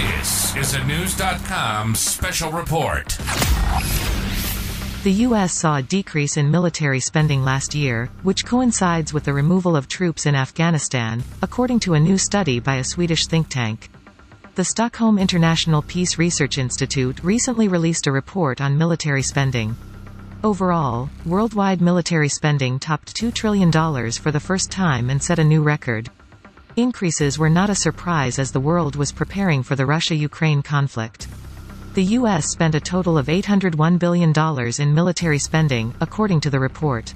This is a Knewz.com special report. The U.S. saw a decrease in military spending last year, which coincides with the removal of troops in Afghanistan, according to a new study by a Swedish think tank. The Stockholm International Peace Research Institute recently released a report on military spending. Overall, worldwide military spending topped $2 trillion for the first time and set a new record. Increases were not a surprise as the world was preparing for the Russia-Ukraine conflict. The U.S. spent a total of $801 billion in military spending, according to the report.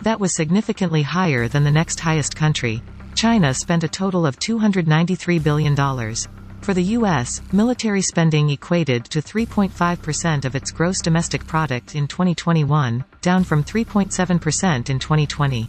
That was significantly higher than the next highest country. China spent a total of $293 billion. For the U.S., military spending equated to 3.5% of its gross domestic product in 2021, down from 3.7% in 2020.